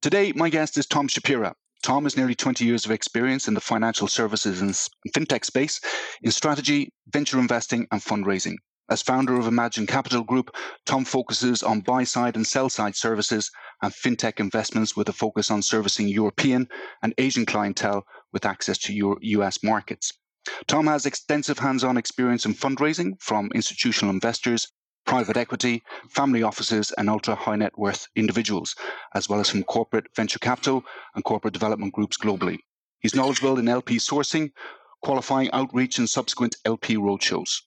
Today, my guest is Tom Shapira. Tom has nearly 20 years of experience in the financial services and fintech space in strategy, venture investing, and fundraising. As founder of Imagine Capital Group, Tom focuses on buy side and sell side services and fintech investments with a focus on servicing European and Asian clientele with access to US markets. Tom has extensive hands on experience in fundraising from institutional investors private equity, family offices, and ultra high net worth individuals, as well as from corporate venture capital and corporate development groups globally. He's knowledgeable in LP sourcing, qualifying outreach, and subsequent LP roadshows.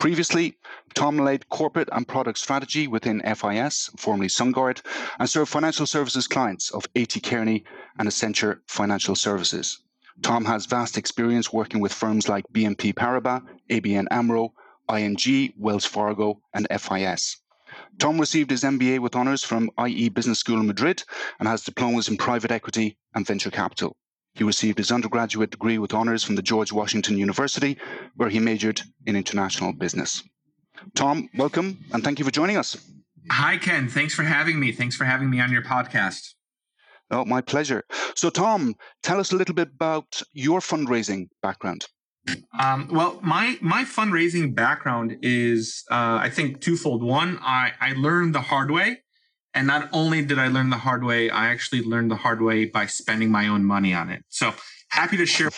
Previously, Tom led corporate and product strategy within FIS, formerly SunGard, and served financial services clients of A.T. Kearney and Accenture Financial Services. Tom has vast experience working with firms like BNP Paribas, ABN AMRO, ING, Wells Fargo, and FIS. Tom received his MBA with honours from IE Business School in Madrid and has diplomas in private equity and venture capital. He received his undergraduate degree with honours from the George Washington University, where he majored in international business. Tom, welcome and thank you for joining us. Hi, Ken. Thanks for having me. Thanks for having me on your podcast. Oh, my pleasure. So, Tom, tell us a little bit about your fundraising background. Um, well, my my fundraising background is, uh, I think, twofold. One, I I learned the hard way, and not only did I learn the hard way, I actually learned the hard way by spending my own money on it. So happy to share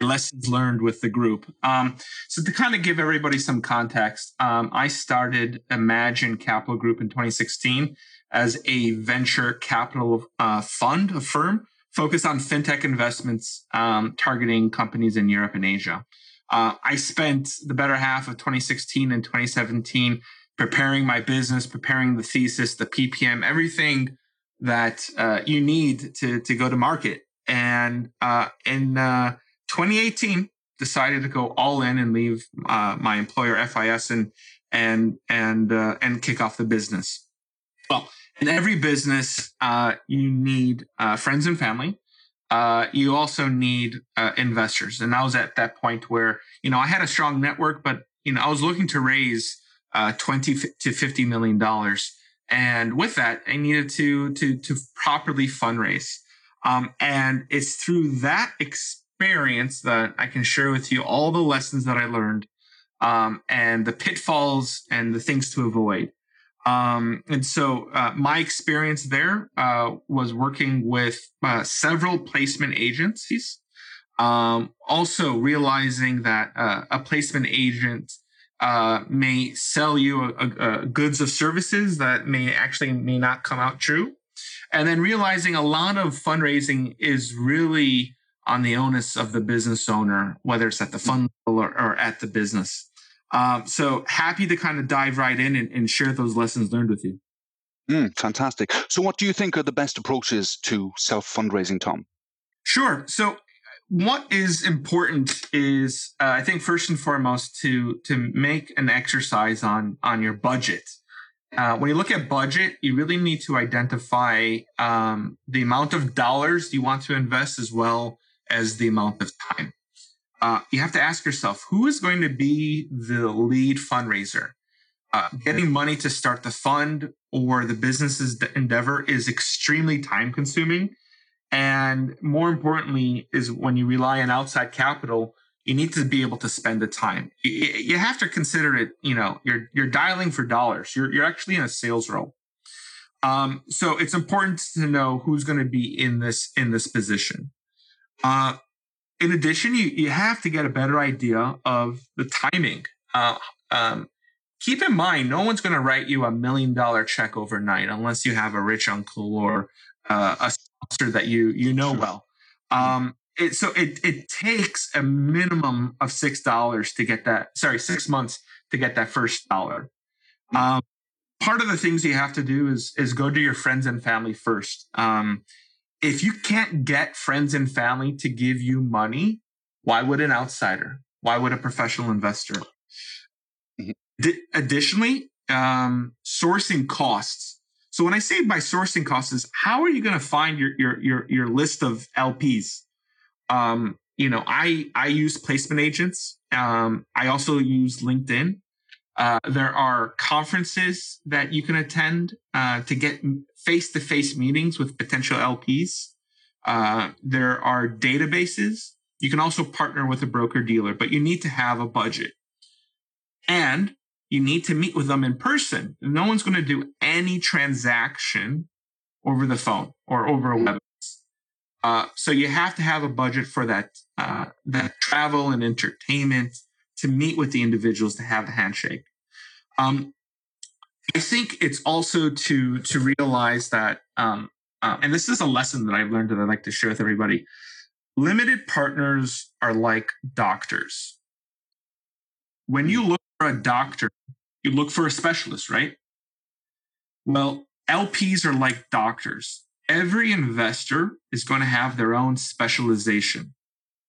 lessons learned with the group. Um, so to kind of give everybody some context, um, I started Imagine Capital Group in 2016 as a venture capital uh, fund, a firm focused on fintech investments um, targeting companies in Europe and Asia. Uh, I spent the better half of 2016 and 2017 preparing my business, preparing the thesis, the PPM, everything that uh, you need to to go to market. And uh, in uh, 2018, decided to go all in and leave uh, my employer FIS and and and uh, and kick off the business. Well, in every business, uh, you need uh, friends and family. Uh, you also need uh, investors. And I was at that point where, you know, I had a strong network, but, you know, I was looking to raise uh, 20 to 50 million dollars. And with that, I needed to, to, to properly fundraise. Um, and it's through that experience that I can share with you all the lessons that I learned um, and the pitfalls and the things to avoid. Um, and so uh, my experience there uh, was working with uh, several placement agencies. Um, also realizing that uh, a placement agent uh, may sell you a, a, a goods or services that may actually may not come out true. And then realizing a lot of fundraising is really on the onus of the business owner, whether it's at the fund level or, or at the business. Um, so happy to kind of dive right in and, and share those lessons learned with you. Mm, fantastic. So, what do you think are the best approaches to self fundraising, Tom? Sure. So, what is important is, uh, I think, first and foremost, to to make an exercise on on your budget. Uh, when you look at budget, you really need to identify um, the amount of dollars you want to invest as well as the amount of time uh, you have to ask yourself who is going to be the lead fundraiser? Uh, getting money to start the fund or the business's endeavor is extremely time consuming. And more importantly, is when you rely on outside capital, you need to be able to spend the time. You, have to consider it, you know, you're, you're dialing for dollars. You're, you're actually in a sales role. Um, so it's important to know who's going to be in this, in this position. Uh, in addition, you, you have to get a better idea of the timing. Uh, um, keep in mind, no one's going to write you a million dollar check overnight unless you have a rich uncle or uh, a sponsor that you you know well. Um, it, so it it takes a minimum of six dollars to get that. Sorry, six months to get that first dollar. Um, part of the things you have to do is is go to your friends and family first. Um, if you can't get friends and family to give you money, why would an outsider? Why would a professional investor? Mm-hmm. D- additionally, um, sourcing costs. So when I say by sourcing costs is how are you going to find your, your, your, your list of LPs? Um, you know, I, I use placement agents. Um, I also use LinkedIn. Uh, there are conferences that you can attend uh, to get face to face meetings with potential LPs. Uh, there are databases. You can also partner with a broker dealer, but you need to have a budget. And you need to meet with them in person. No one's going to do any transaction over the phone or over a web. Uh, so you have to have a budget for that uh, that travel and entertainment to meet with the individuals to have the handshake. Um, I think it's also to to realize that, um, uh, and this is a lesson that I've learned that I'd like to share with everybody. Limited partners are like doctors. When you look for a doctor, you look for a specialist, right? Well, LPs are like doctors. Every investor is going to have their own specialization,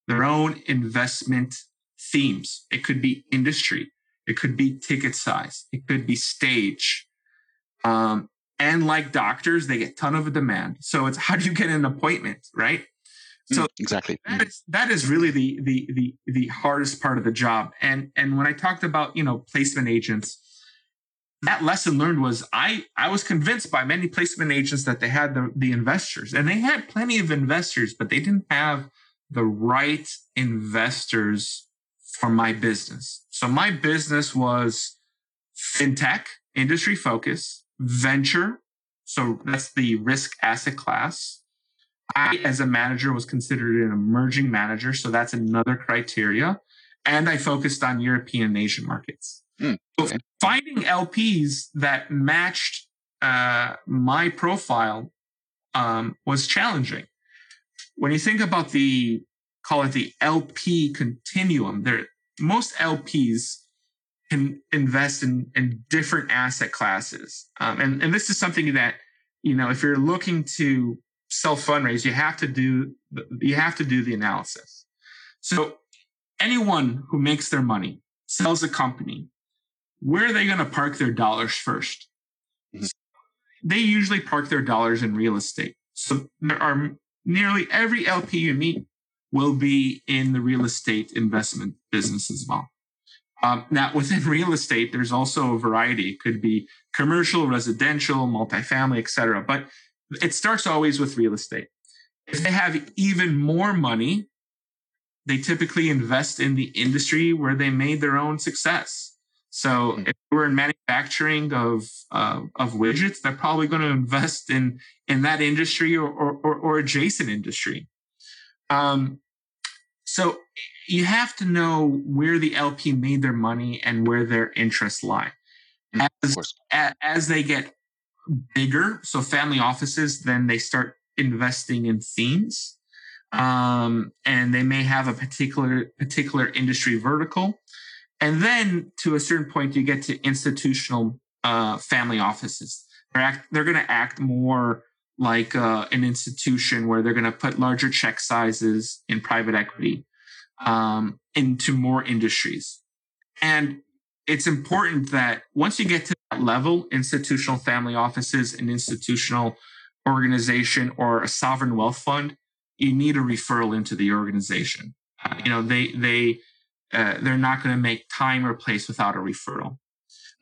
their own investment themes. It could be industry, it could be ticket size, it could be stage. Um, and like doctors, they get ton of a demand. So it's how do you get an appointment, right? So mm, exactly that is, that is really the the the the hardest part of the job. And and when I talked about you know placement agents, that lesson learned was I I was convinced by many placement agents that they had the the investors and they had plenty of investors, but they didn't have the right investors for my business. So my business was fintech, industry focus, venture. So that's the risk asset class. I, as a manager, was considered an emerging manager. So that's another criteria. And I focused on European and Asian markets. Mm, okay. So finding LPs that matched uh, my profile um, was challenging. When you think about the call it the LP continuum, there most LPs can invest in, in different asset classes. Um, and, and this is something that, you know, if you're looking to self fundraise, you have to do, you have to do the analysis. So anyone who makes their money, sells a company, where are they going to park their dollars 1st mm-hmm. They usually park their dollars in real estate. So there are nearly every LP you meet will be in the real estate investment business as well. Um, now, within real estate, there's also a variety. It could be commercial, residential, multifamily, etc. But it starts always with real estate. If they have even more money, they typically invest in the industry where they made their own success. So hmm. if we're in manufacturing of uh, of widgets, they're probably going to invest in in that industry or or, or adjacent industry. Um, so you have to know where the LP made their money and where their interests lie. Mm, as, as they get bigger, so family offices, then they start investing in themes. Um, and they may have a particular particular industry vertical. And then to a certain point, you get to institutional uh, family offices. They're, act, they're going to act more like uh, an institution where they're going to put larger check sizes in private equity um, into more industries. And it's important that once you get to that level, institutional family offices, an institutional organization, or a sovereign wealth fund, you need a referral into the organization. Uh, you know, they they uh, they're not going to make time or place without a referral.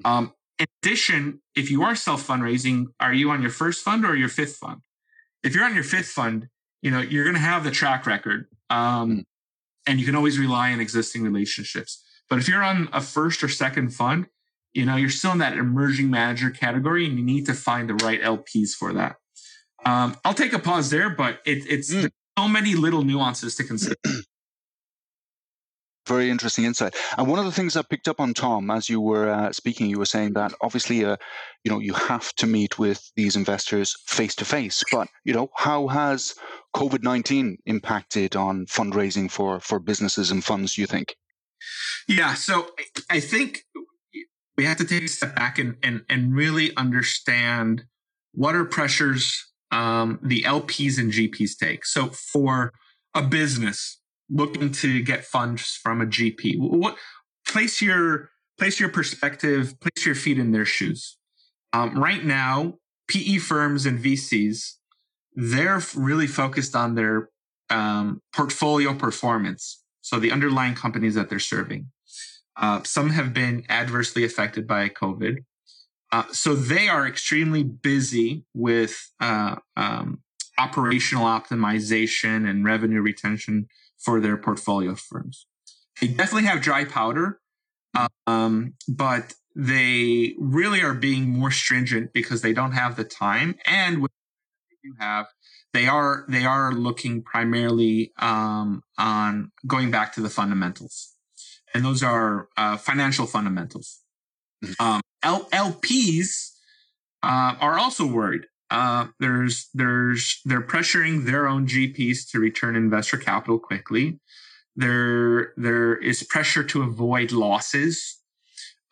Um, in addition, if you are self fundraising, are you on your first fund or your fifth fund? If you're on your fifth fund, you know you're going to have the track record, um, hmm. and you can always rely on existing relationships. But if you're on a first or second fund, you know you're still in that emerging manager category, and you need to find the right LPs for that. Um, I'll take a pause there, but it, it's mm. so many little nuances to consider. very interesting insight. And one of the things I picked up on Tom as you were uh, speaking, you were saying that obviously, uh, you know, you have to meet with these investors face to face. But you know, how has COVID nineteen impacted on fundraising for for businesses and funds? You think? Yeah, so I think we have to take a step back and and, and really understand what are pressures um, the LPs and GPs take. So for a business, looking to get funds from a GP? What place your place your perspective, place your feet in their shoes. Um, right now, PE firms and VCs, they're really focused on their um, portfolio performance. So the underlying companies that they're serving. Uh, some have been adversely affected by COVID. Uh, so they are extremely busy with uh, um, operational optimization and revenue retention for their portfolio firms. They definitely have dry powder, um, but they really are being more stringent because they don't have the time and what they do have they are they are looking primarily um, on going back to the fundamentals and those are uh, financial fundamentals mm-hmm. um, L- lps uh, are also worried uh, there's there's they're pressuring their own gps to return investor capital quickly there there is pressure to avoid losses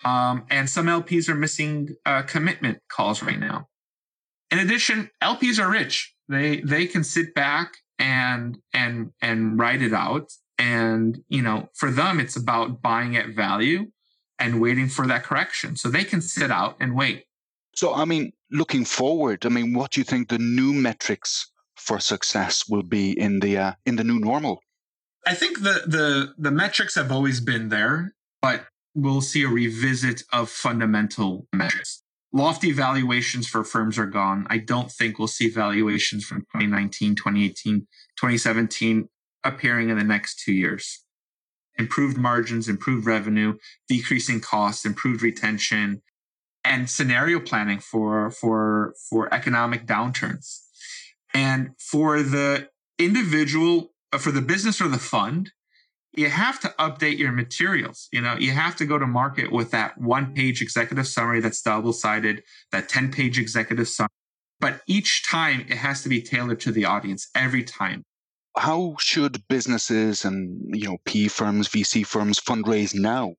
um, and some LPs are missing uh, commitment calls right now. In addition, LPs are rich. They they can sit back and and and write it out. And you know, for them, it's about buying at value and waiting for that correction. So they can sit out and wait. So I mean, looking forward, I mean, what do you think the new metrics for success will be in the uh, in the new normal? I think the the the metrics have always been there, but we'll see a revisit of fundamental metrics. Lofty valuations for firms are gone. I don't think we'll see valuations from 2019, 2018, 2017 appearing in the next two years. Improved margins, improved revenue, decreasing costs, improved retention, and scenario planning for, for, for economic downturns. And for the individual, uh, for the business or the fund, you have to update your materials. You know, you have to go to market with that one page executive summary that's double sided, that 10 page executive summary. But each time it has to be tailored to the audience every time. How should businesses and, you know, P firms, VC firms fundraise now?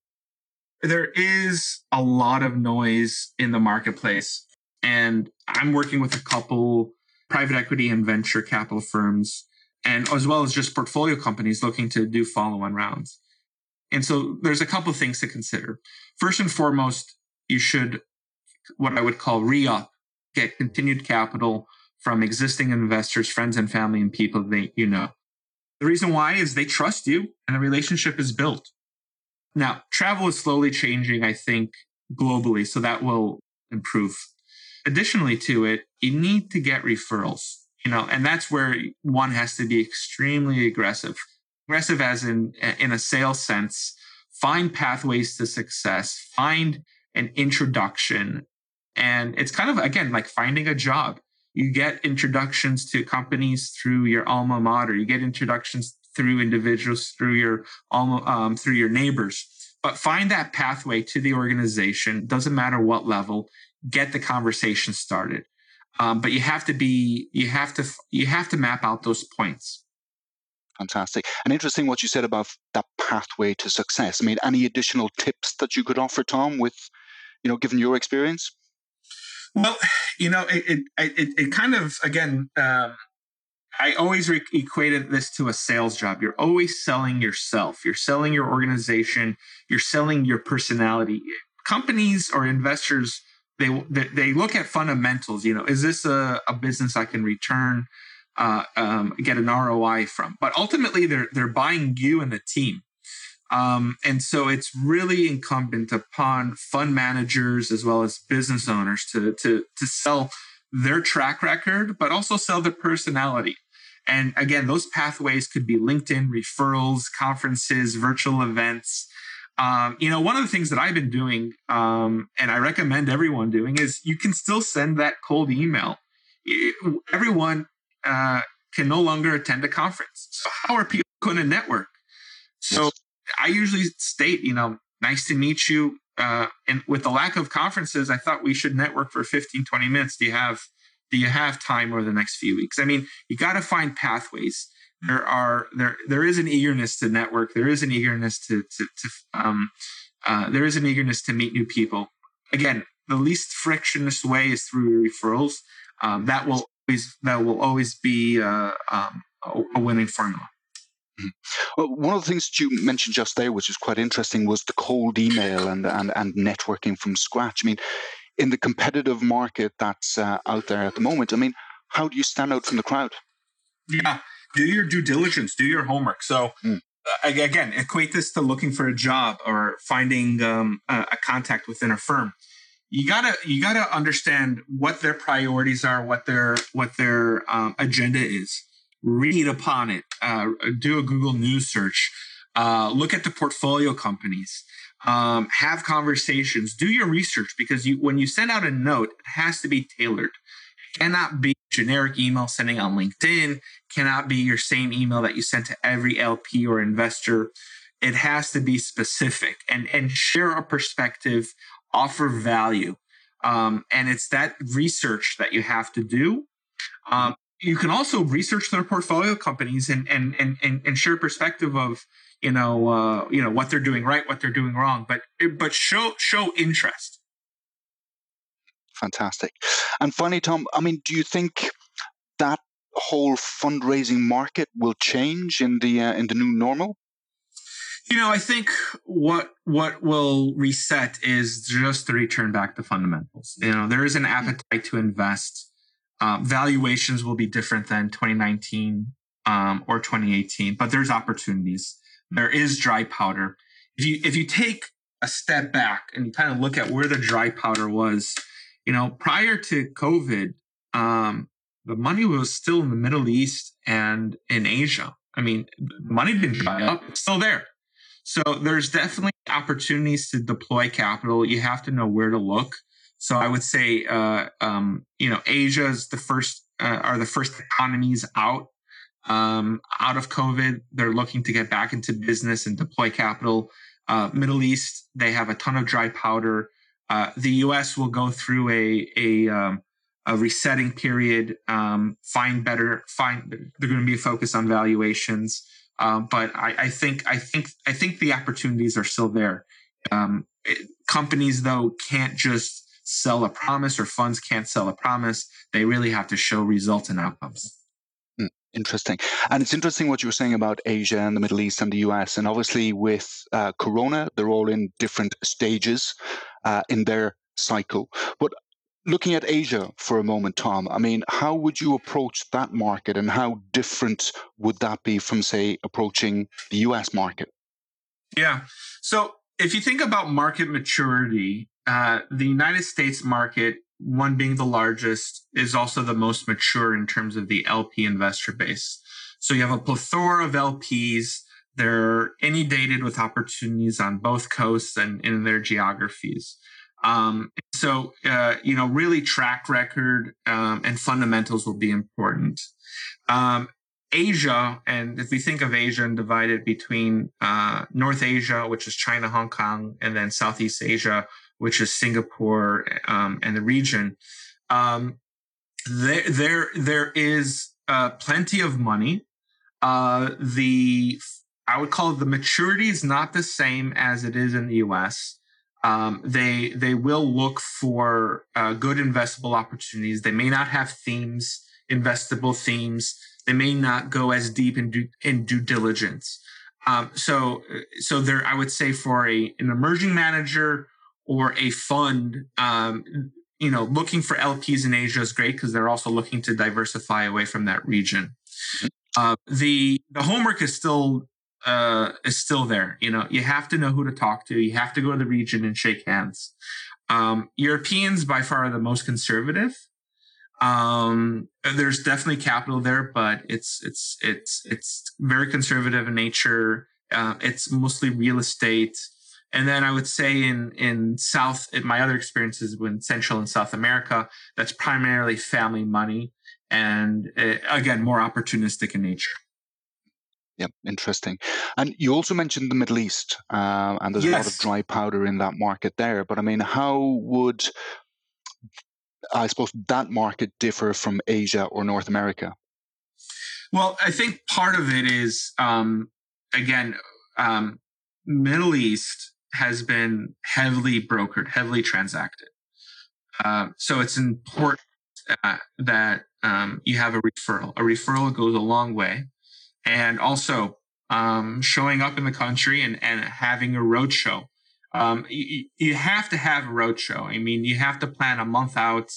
There is a lot of noise in the marketplace. And I'm working with a couple private equity and venture capital firms and as well as just portfolio companies looking to do follow-on rounds. And so there's a couple things to consider. First and foremost, you should what I would call re-up, get continued capital from existing investors, friends and family and people that you know. The reason why is they trust you and the relationship is built. Now, travel is slowly changing, I think, globally, so that will improve. Additionally to it, you need to get referrals you know and that's where one has to be extremely aggressive. Aggressive as in in a sales sense find pathways to success find an introduction and it's kind of again like finding a job. You get introductions to companies through your alma mater. You get introductions through individuals through your um, through your neighbors. But find that pathway to the organization doesn't matter what level get the conversation started. Um, but you have to be you have to you have to map out those points. Fantastic. And interesting what you said about that pathway to success. I mean any additional tips that you could offer tom with you know given your experience? Well you know it it it, it kind of again um, I always re- equated this to a sales job. You're always selling yourself. You're selling your organization. You're selling your personality. Companies or investors they they look at fundamentals. You know, is this a, a business I can return, uh, um, get an ROI from? But ultimately, they're they're buying you and the team. Um, and so it's really incumbent upon fund managers as well as business owners to to to sell their track record, but also sell their personality. And again, those pathways could be LinkedIn referrals, conferences, virtual events, um, you know, one of the things that I've been doing, um, and I recommend everyone doing, is you can still send that cold email. Everyone uh, can no longer attend a conference. So how are people going to network? So yes. I usually state, you know, nice to meet you. Uh, and with the lack of conferences, I thought we should network for 15, 20 minutes. Do you have do you have time over the next few weeks? I mean, you got to find pathways there are there there is an eagerness to network. There is an eagerness to to, to um, uh, there is an eagerness to meet new people. Again, the least frictionless way is through referrals. Um, that will always that will always be uh, um, a, winning formula. Mm-hmm. Well, one of the things that you mentioned just there, which is quite interesting, was the cold email and and and networking from scratch. I mean, in the competitive market that's uh, out there at the moment, I mean, how do you stand out from the crowd? Yeah, do your due diligence, do your homework. So, mm. again, equate this to looking for a job or finding um, a, a contact within a firm. You gotta you gotta understand what their priorities are, what their what their um, agenda is. Read upon it. Uh, do a Google News search. Uh, look at the portfolio companies. Um, have conversations. Do your research because you when you send out a note, it has to be tailored. It cannot be generic email sending on LinkedIn cannot be your same email that you sent to every LP or investor. It has to be specific and, and share a perspective, offer value. Um, and it's that research that you have to do. Um, you can also research their portfolio companies and, and, and, and, and share perspective of, you know, uh, you know, what they're doing right, what they're doing wrong, but, but show, show interest. Fantastic. And finally, Tom, I mean, do you think that whole fundraising market will change in the uh, in the new normal? You know, I think what what will reset is just to return back to fundamentals. You know, there is an mm-hmm. appetite to invest. Uh, valuations will be different than 2019 um, or 2018, but there's opportunities. There is dry powder. If you if you take a step back and you kind of look at where the dry powder was, you know, prior to COVID, um, the money was still in the Middle East and in Asia. I mean, money didn't dry up, it's still there. So there's definitely opportunities to deploy capital. You have to know where to look. So I would say, uh, um, you know, Asia is the first, uh, are the first economies out, um, out of COVID. They're looking to get back into business and deploy capital. Uh, Middle East, they have a ton of dry powder. Uh, the U.S. will go through a a um, a resetting period, um, find better, find they're going to be focused on valuations. Um, but I, I, think I think I think the opportunities are still there. Um, it, companies though can't just sell a promise, or funds can't sell a promise. They really have to show results and outcomes. Interesting. And it's interesting what you were saying about Asia and the Middle East and the US. And obviously, with uh, Corona, they're all in different stages uh, in their cycle. But looking at Asia for a moment, Tom, I mean, how would you approach that market and how different would that be from, say, approaching the US market? Yeah. So if you think about market maturity, uh, the United States market, one being the largest, is also the most mature in terms of the LP investor base. So you have a plethora of LPs. They're inundated with opportunities on both coasts and in their geographies. Um, so, uh, you know, really track record um, and fundamentals will be important. Um, Asia, and if we think of Asia and divide it between uh, North Asia, which is China, Hong Kong, and then Southeast Asia, which is Singapore um, and the region, um, there there there is uh, plenty of money. Uh, the I would call the maturity is not the same as it is in the U.S um, they they will look for uh, good investable opportunities. They may not have themes, investable themes. They may not go as deep in due, in due diligence. Um, so so there, I would say for a an emerging manager or a fund, um, you know, looking for LPs in Asia is great because they're also looking to diversify away from that region. Mm-hmm. Uh, the the homework is still uh, is still there. You know, you have to know who to talk to. You have to go to the region and shake hands. Um, Europeans by far are the most conservative. Um, there's definitely capital there, but it's it's it's it's very conservative in nature. Uh, it's mostly real estate. And then I would say in in South, in my other experiences in Central and South America, that's primarily family money, and uh, again more opportunistic in nature. Yeah, interesting. And you also mentioned the Middle East, uh, and there's yes. a lot of dry powder in that market there. But I mean, how would I suppose that market differ from Asia or North America? Well, I think part of it is um, again, um, Middle East has been heavily brokered, heavily transacted. Uh, so it's important uh, that um, you have a referral. A referral goes a long way and also um, showing up in the country and, and having a road show. Um, you, you, have to have a road show. I mean, you have to plan a month out.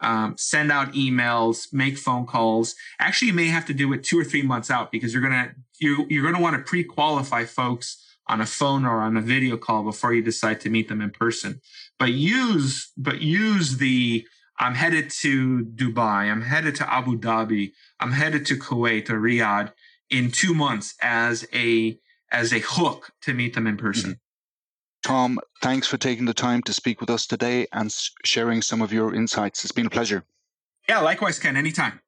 um, send out emails, make phone calls. Actually, you may have to do it two or three months out because you're gonna you you're gonna want to pre-qualify folks on a phone or on a video call before you decide to meet them in person. But use but use the I'm headed to Dubai, I'm headed to Abu Dhabi, I'm headed to Kuwait or Riyadh in two months as a as a hook to meet them in person. Mm-hmm. Tom, thanks for taking the time to speak with us today and sharing some of your insights. It's been a pleasure. Yeah, likewise, Ken. Anytime.